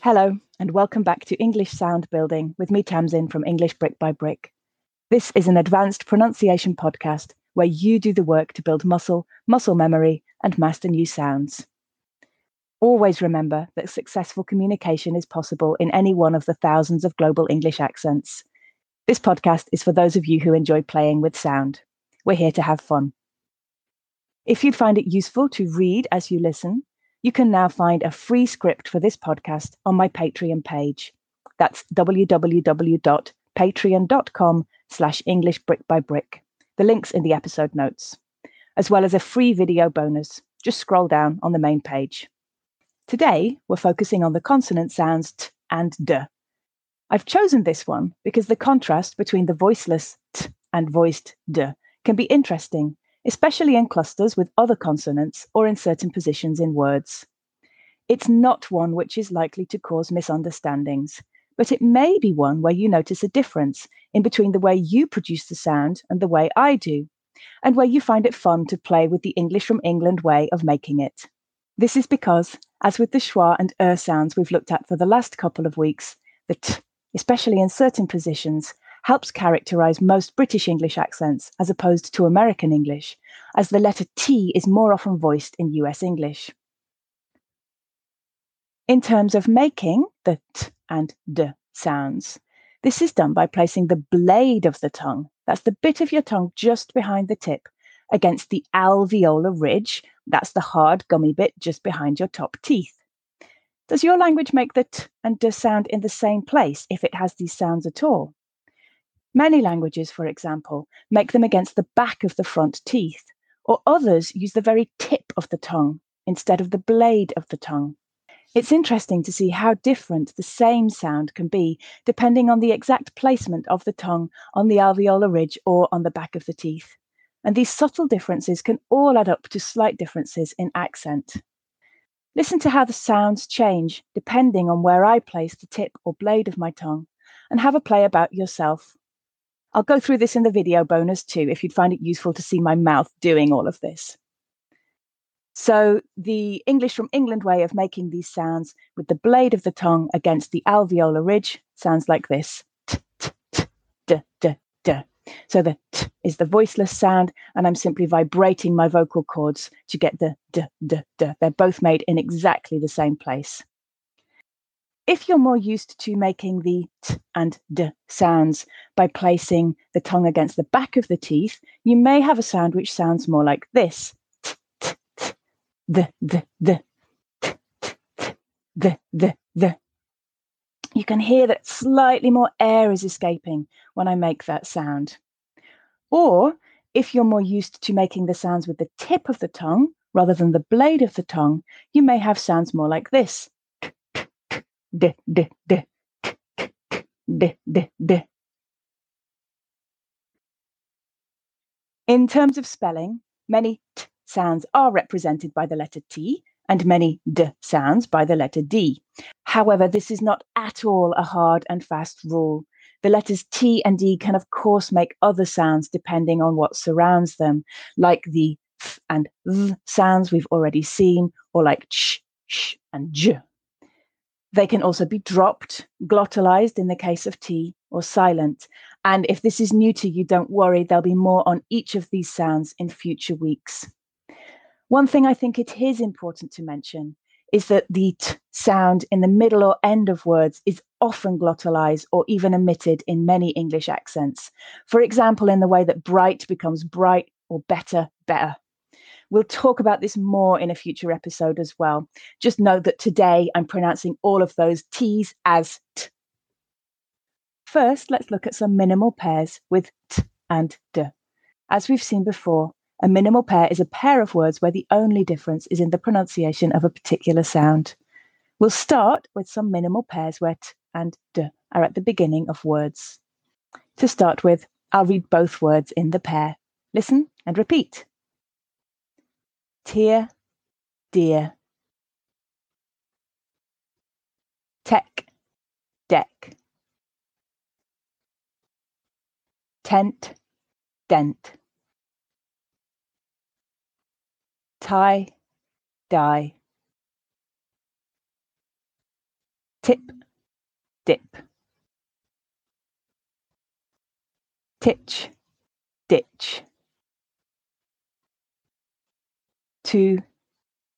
Hello, and welcome back to English Sound Building with me, Tamsin, from English Brick by Brick. This is an advanced pronunciation podcast where you do the work to build muscle, muscle memory, and master new sounds. Always remember that successful communication is possible in any one of the thousands of global English accents. This podcast is for those of you who enjoy playing with sound. We're here to have fun. If you'd find it useful to read as you listen, you can now find a free script for this podcast on my Patreon page. That's www.patreon.com slash English brick by brick. The link's in the episode notes, as well as a free video bonus. Just scroll down on the main page. Today, we're focusing on the consonant sounds t and d. I've chosen this one because the contrast between the voiceless t and voiced d can be interesting especially in clusters with other consonants or in certain positions in words. It's not one which is likely to cause misunderstandings, but it may be one where you notice a difference in between the way you produce the sound and the way I do, and where you find it fun to play with the English from England way of making it. This is because, as with the schwa and er sounds we've looked at for the last couple of weeks, the t, especially in certain positions, helps characterize most British English accents as opposed to American English, as the letter T is more often voiced in US English. In terms of making the T and D sounds, this is done by placing the blade of the tongue, that's the bit of your tongue just behind the tip, against the alveolar ridge, that's the hard gummy bit just behind your top teeth. Does your language make the T and D sound in the same place if it has these sounds at all? Many languages, for example, make them against the back of the front teeth, or others use the very tip of the tongue instead of the blade of the tongue. It's interesting to see how different the same sound can be depending on the exact placement of the tongue on the alveolar ridge or on the back of the teeth. And these subtle differences can all add up to slight differences in accent. Listen to how the sounds change depending on where I place the tip or blade of my tongue, and have a play about yourself. I'll go through this in the video bonus too, if you'd find it useful to see my mouth doing all of this. So, the English from England way of making these sounds with the blade of the tongue against the alveolar ridge sounds like this. T, t, t, d, d, d. So, the t is the voiceless sound, and I'm simply vibrating my vocal cords to get the d, d, d. They're both made in exactly the same place. If you're more used to making the t and d sounds by placing the tongue against the back of the teeth, you may have a sound which sounds more like this. The, the, the, the, the, the. You can hear that slightly more air is escaping when I make that sound. Or if you're more used to making the sounds with the tip of the tongue rather than the blade of the tongue, you may have sounds more like this d, d, d, d, d, d. In terms of spelling, many t sounds are represented by the letter T and many d sounds by the letter D. However, this is not at all a hard and fast rule. The letters T and D can, of course, make other sounds depending on what surrounds them, like the th and th sounds we've already seen, or like ch, sh, and j. They can also be dropped, glottalized in the case of T, or silent. And if this is new to you, don't worry, there'll be more on each of these sounds in future weeks. One thing I think it is important to mention is that the t sound in the middle or end of words is often glottalized or even omitted in many English accents. For example, in the way that bright becomes bright or better, better. We'll talk about this more in a future episode as well. Just know that today I'm pronouncing all of those T's as T. First, let's look at some minimal pairs with T and D. As we've seen before, a minimal pair is a pair of words where the only difference is in the pronunciation of a particular sound. We'll start with some minimal pairs where T and D are at the beginning of words. To start with, I'll read both words in the pair. Listen and repeat tear, dear. Tech, deck. Tent, dent. Tie, die. tip, dip, titch, ditch, to,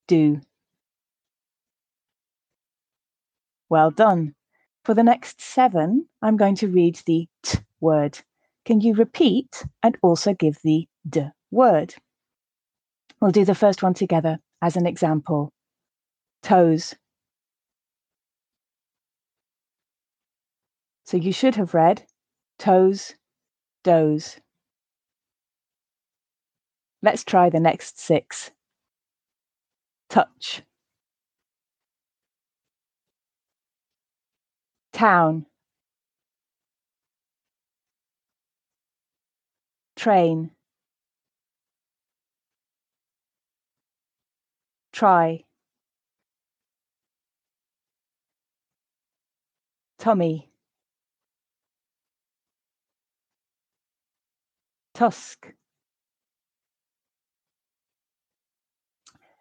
do. Well done. For the next seven, I'm going to read the t word. Can you repeat and also give the d word? We'll do the first one together as an example. Toes. So you should have read toes, doze. Let's try the next six. Touch. Town. Train. Try. Tommy. Tusk.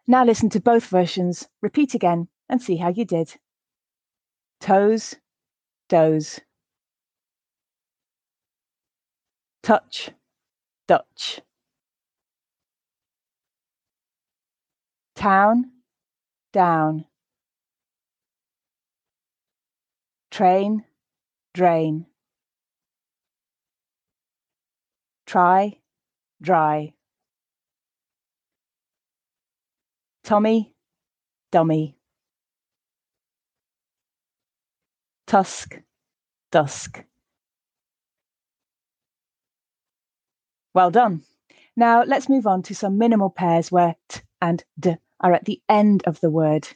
Now listen to both versions, repeat again, and see how you did. Toes, doze. Touch, Dutch. Town, down. Train, drain. Try, dry. Tommy, dummy. Tusk, dusk. Well done. Now let's move on to some minimal pairs where t and d are at the end of the word.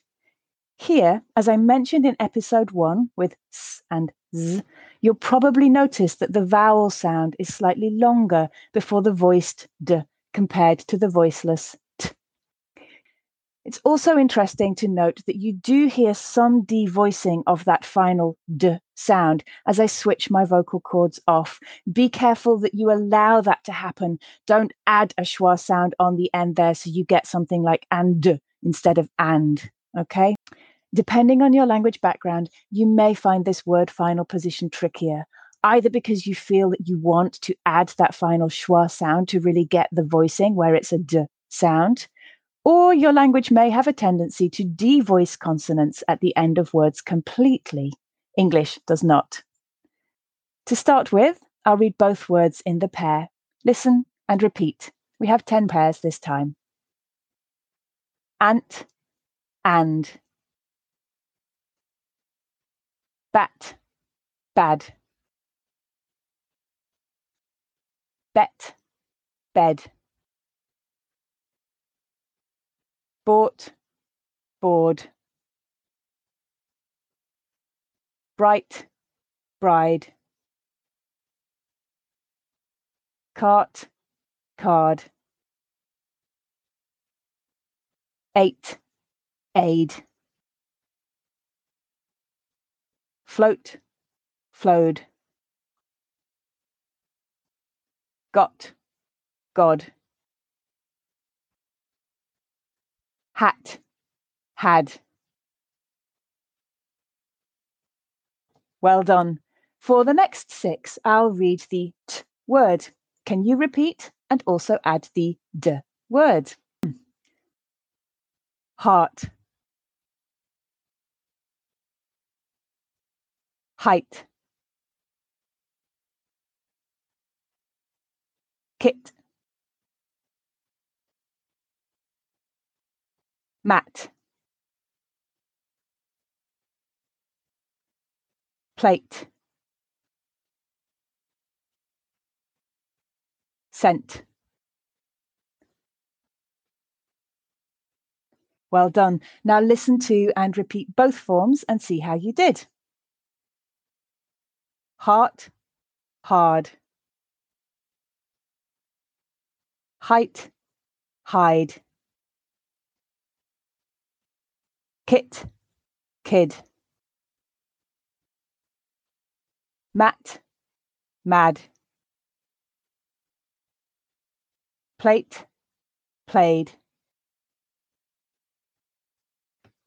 Here, as I mentioned in episode one with s and z, you'll probably notice that the vowel sound is slightly longer before the voiced d compared to the voiceless. It's also interesting to note that you do hear some devoicing of that final d sound as I switch my vocal cords off. Be careful that you allow that to happen. Don't add a schwa sound on the end there so you get something like and instead of and. Okay? Depending on your language background, you may find this word final position trickier, either because you feel that you want to add that final schwa sound to really get the voicing where it's a d sound, or your language may have a tendency to devoice consonants at the end of words completely. English does not. To start with, I'll read both words in the pair. Listen and repeat. We have 10 pairs this time. Ant, and bat, bad. Bet, bed. Bought, board. Bright, bride. Cart, card. Eight, aid. float, flowed. Got, God. Hat, had. Well done. For the next six, I'll read the t word. Can you repeat and also add the d word? Heart. height kit mat plate scent Well done. Now listen to and repeat both forms and see how you did heart, hard. Height, hide. Kit, kid. Mat, mad. Plate, played.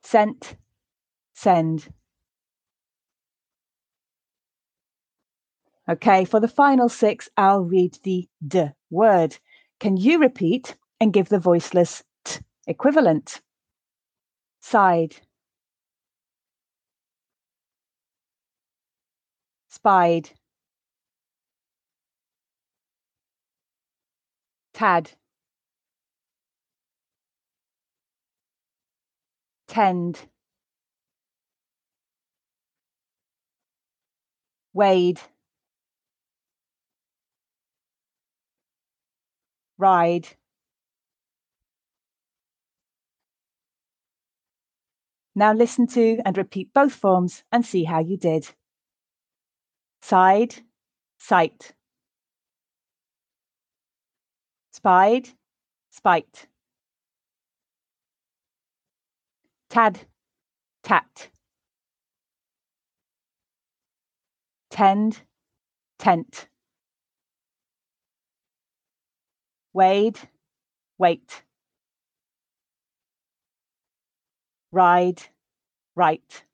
Sent, send. Okay, for the final six, I'll read the d word. Can you repeat and give the voiceless t equivalent? Side. Spied. Tad. Tend. Wade. ride Now listen to and repeat both forms and see how you did. Side, sight. Spied, spiked. Tad, tat. Tend, tent. Wade, wait. Ride, right.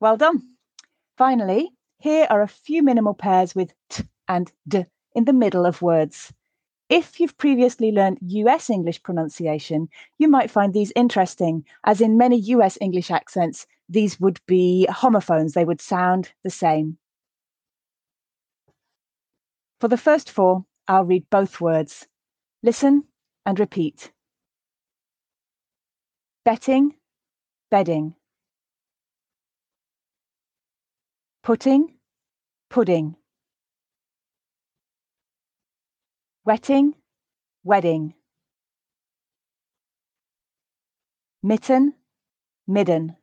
Well done. Finally, here are a few minimal pairs with t and d in the middle of words. If you've previously learned US English pronunciation, you might find these interesting, as in many US English accents, these would be homophones, they would sound the same. For the first four, I'll read both words. Listen and repeat. Betting, bedding. Putting, pudding. Wetting, wedding. Mitten, midden.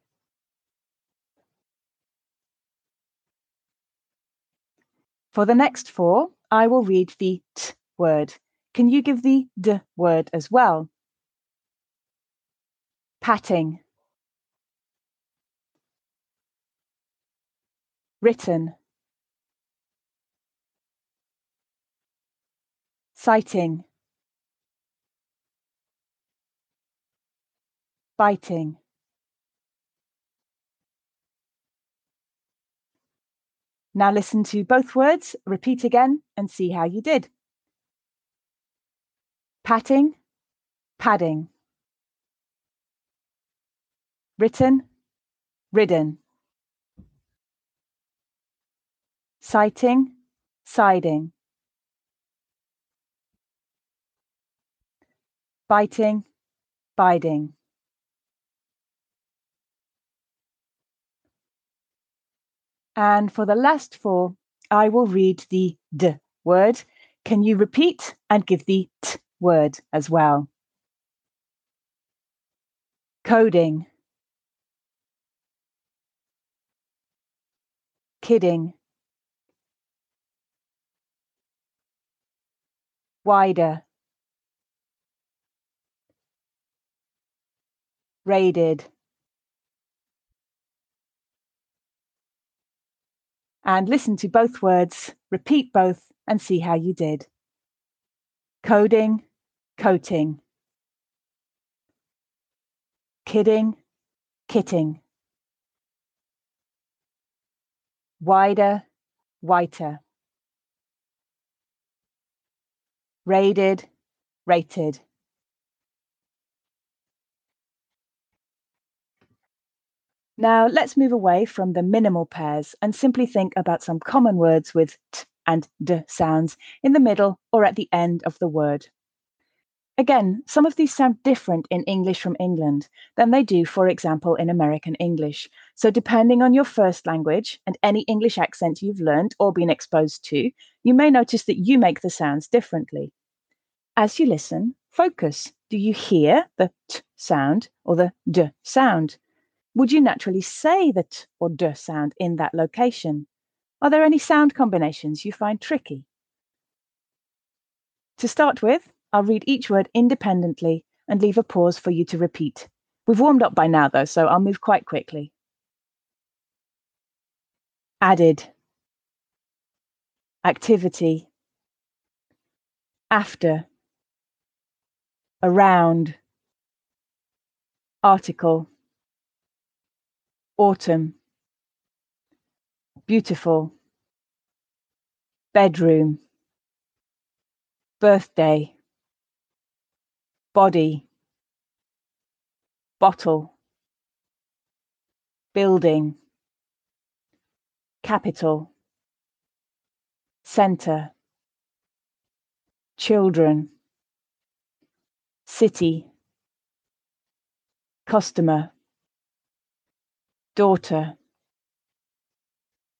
For the next four, I will read the t word. Can you give the d word as well? Patting. Written. Sighting. Biting. Now listen to both words, repeat again, and see how you did. Patting, padding. Written, ridden. Sighting, siding. Biting, biding. And for the last four, I will read the d word. Can you repeat and give the t word as well? Coding. Kidding. Wider. Raided. and listen to both words, repeat both, and see how you did. Coding, coating. Kidding, kitting. Wider, whiter. Raided, rated. Now let's move away from the minimal pairs and simply think about some common words with t and d sounds in the middle or at the end of the word. Again, some of these sound different in English from England than they do, for example, in American English. So, depending on your first language and any English accent you've learned or been exposed to, you may notice that you make the sounds differently. As you listen, focus. Do you hear the t sound or the d sound? Would you naturally say the t or d sound in that location? Are there any sound combinations you find tricky? To start with, I'll read each word independently and leave a pause for you to repeat. We've warmed up by now, though, so I'll move quite quickly. Added. Activity. After. Around. Article autumn beautiful, bedroom, birthday, body, bottle, building, capital, center, children, city, customer, daughter,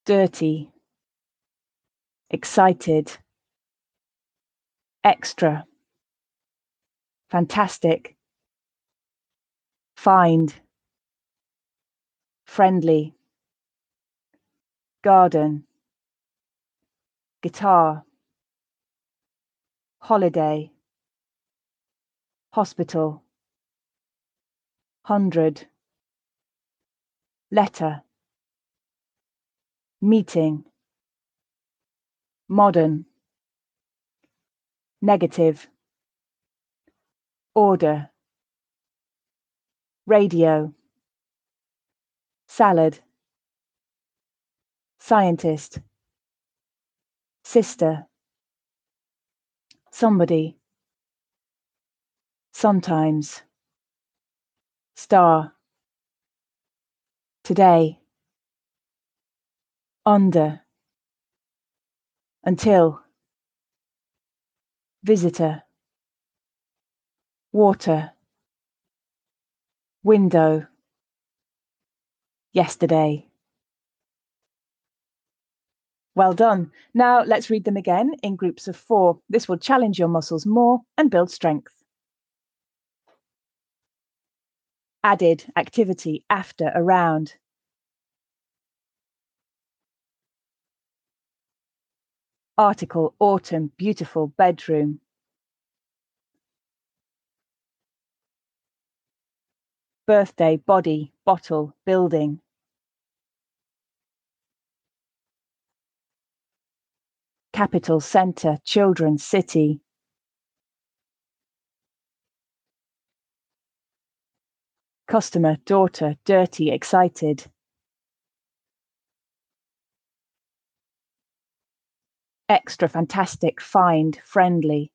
dirty, excited, extra, fantastic, find, friendly, garden, guitar, holiday, hospital, hundred, letter, meeting, modern, negative, order, radio, salad, scientist, sister, somebody, sometimes, star, today, under, until, visitor, water, window, yesterday. Well done. Now let's read them again in groups of four. This will challenge your muscles more and build strength. Added activity after around. Article autumn beautiful bedroom. Birthday body bottle building. Capital Center Children's City. Customer daughter dirty excited. Extra fantastic find friendly.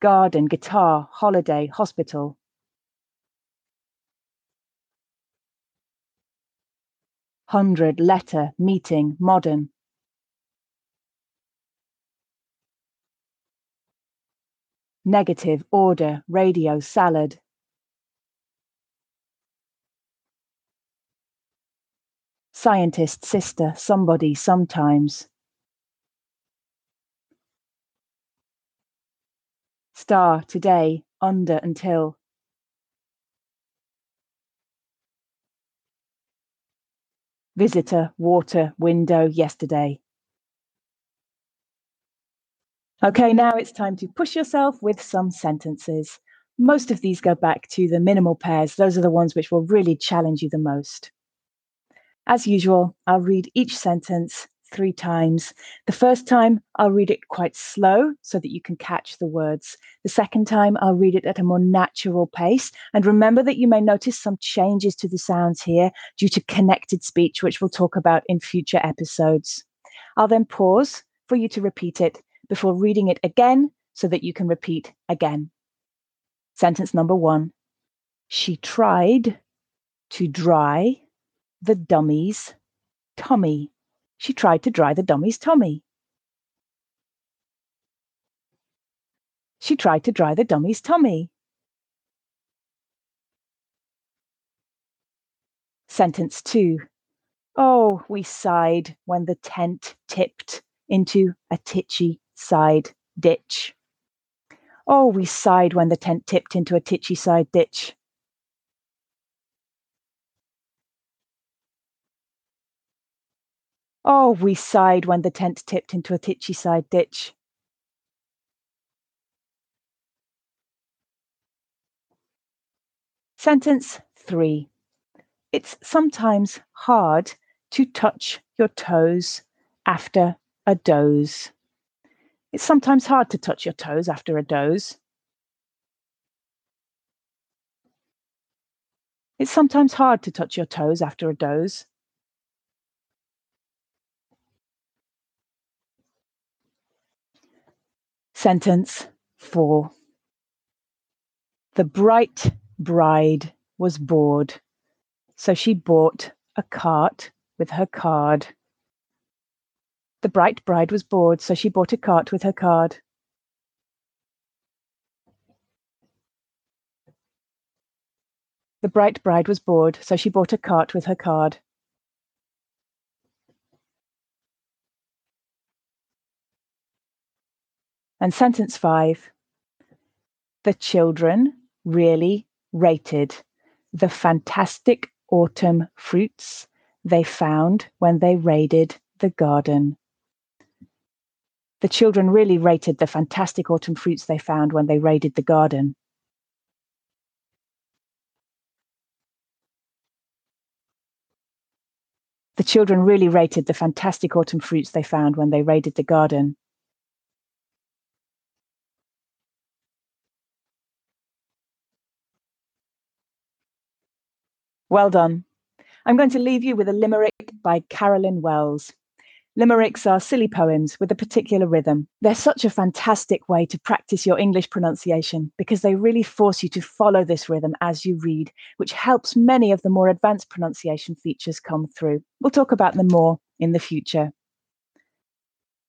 Garden guitar holiday hospital. hundred letter meeting modern. Negative order radio salad. Scientist sister somebody sometimes star today under until visitor, water, window, yesterday. Okay, now it's time to push yourself with some sentences. Most of these go back to the minimal pairs. Those are the ones which will really challenge you the most. As usual, I'll read each sentence three times. The first time, I'll read it quite slow so that you can catch the words. The second time, I'll read it at a more natural pace. And remember that you may notice some changes to the sounds here due to connected speech, which we'll talk about in future episodes. I'll then pause for you to repeat it before reading it again so that you can repeat again. Sentence number one She tried to dry the dummy's tummy. She tried to dry the dummy's tummy. She tried to dry the dummy's tummy. Sentence two. Oh, we sighed when the tent tipped into a titchy side ditch. Oh, we sighed when the tent tipped into a titchy side ditch. Oh, we sighed when the tent tipped into a titchy side ditch. Sentence three. It's sometimes hard to touch your toes after a doze. It's sometimes hard to touch your toes after a doze. It's sometimes hard to touch your toes after a doze. Sentence 4 The bright bride was bored, so she bought a cart with her card. The bright bride was bored, so she bought a cart with her card. The bright bride was bored, so she bought a cart with her card. And sentence five the children really rated the fantastic autumn fruits they found when they raided the garden. The children really rated the fantastic autumn fruits they found when they raided the garden. The children really rated the fantastic autumn fruits they found when they raided the garden. Well done. I'm going to leave you with a limerick by Carolyn Wells. Limericks are silly poems with a particular rhythm. They're such a fantastic way to practice your English pronunciation because they really force you to follow this rhythm as you read, which helps many of the more advanced pronunciation features come through. We'll talk about them more in the future.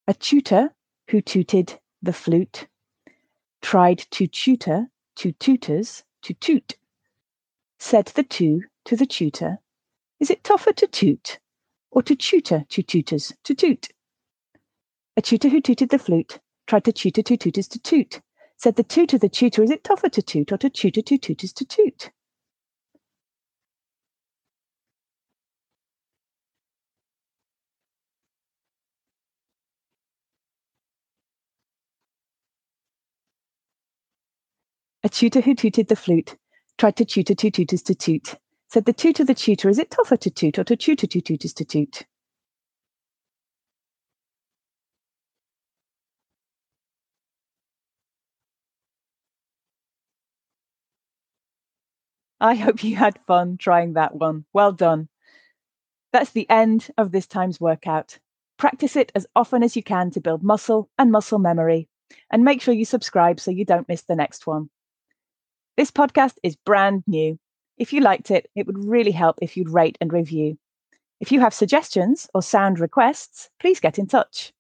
A tutor who tooted the flute tried to tutor two tutors to toot. Said the two to the tutor, Is it tougher to toot or to tutor two tutors to toot? A tutor who tooted the flute tried to tutor two tutors to toot. Said the tutor the tutor, Is it tougher to toot or to tutor two tutors to toot? A tutor who tooted the flute tried to tutor two tutors to toot. Said the tutor the tutor, is it tougher to toot or to tutor two tutors to toot? I hope you had fun trying that one. Well done. That's the end of this time's workout. Practice it as often as you can to build muscle and muscle memory. And make sure you subscribe so you don't miss the next one. This podcast is brand new. If you liked it, it would really help if you'd rate and review. If you have suggestions or sound requests, please get in touch.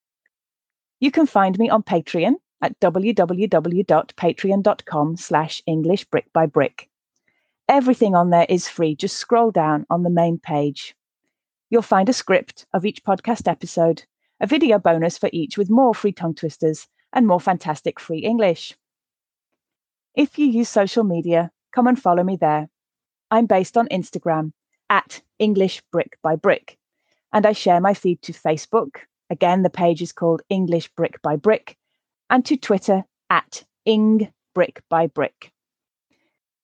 You can find me on Patreon at www.patreon.com slash English brick by brick. Everything on there is free. Just scroll down on the main page. You'll find a script of each podcast episode, a video bonus for each with more free tongue twisters and more fantastic free English. If you use social media, come and follow me there. I'm based on Instagram at English Brick by Brick, and I share my feed to Facebook. Again, the page is called English Brick by Brick, and to Twitter at Ing Brick by Brick.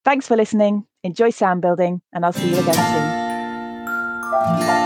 Thanks for listening. Enjoy sound building, and I'll see you again soon.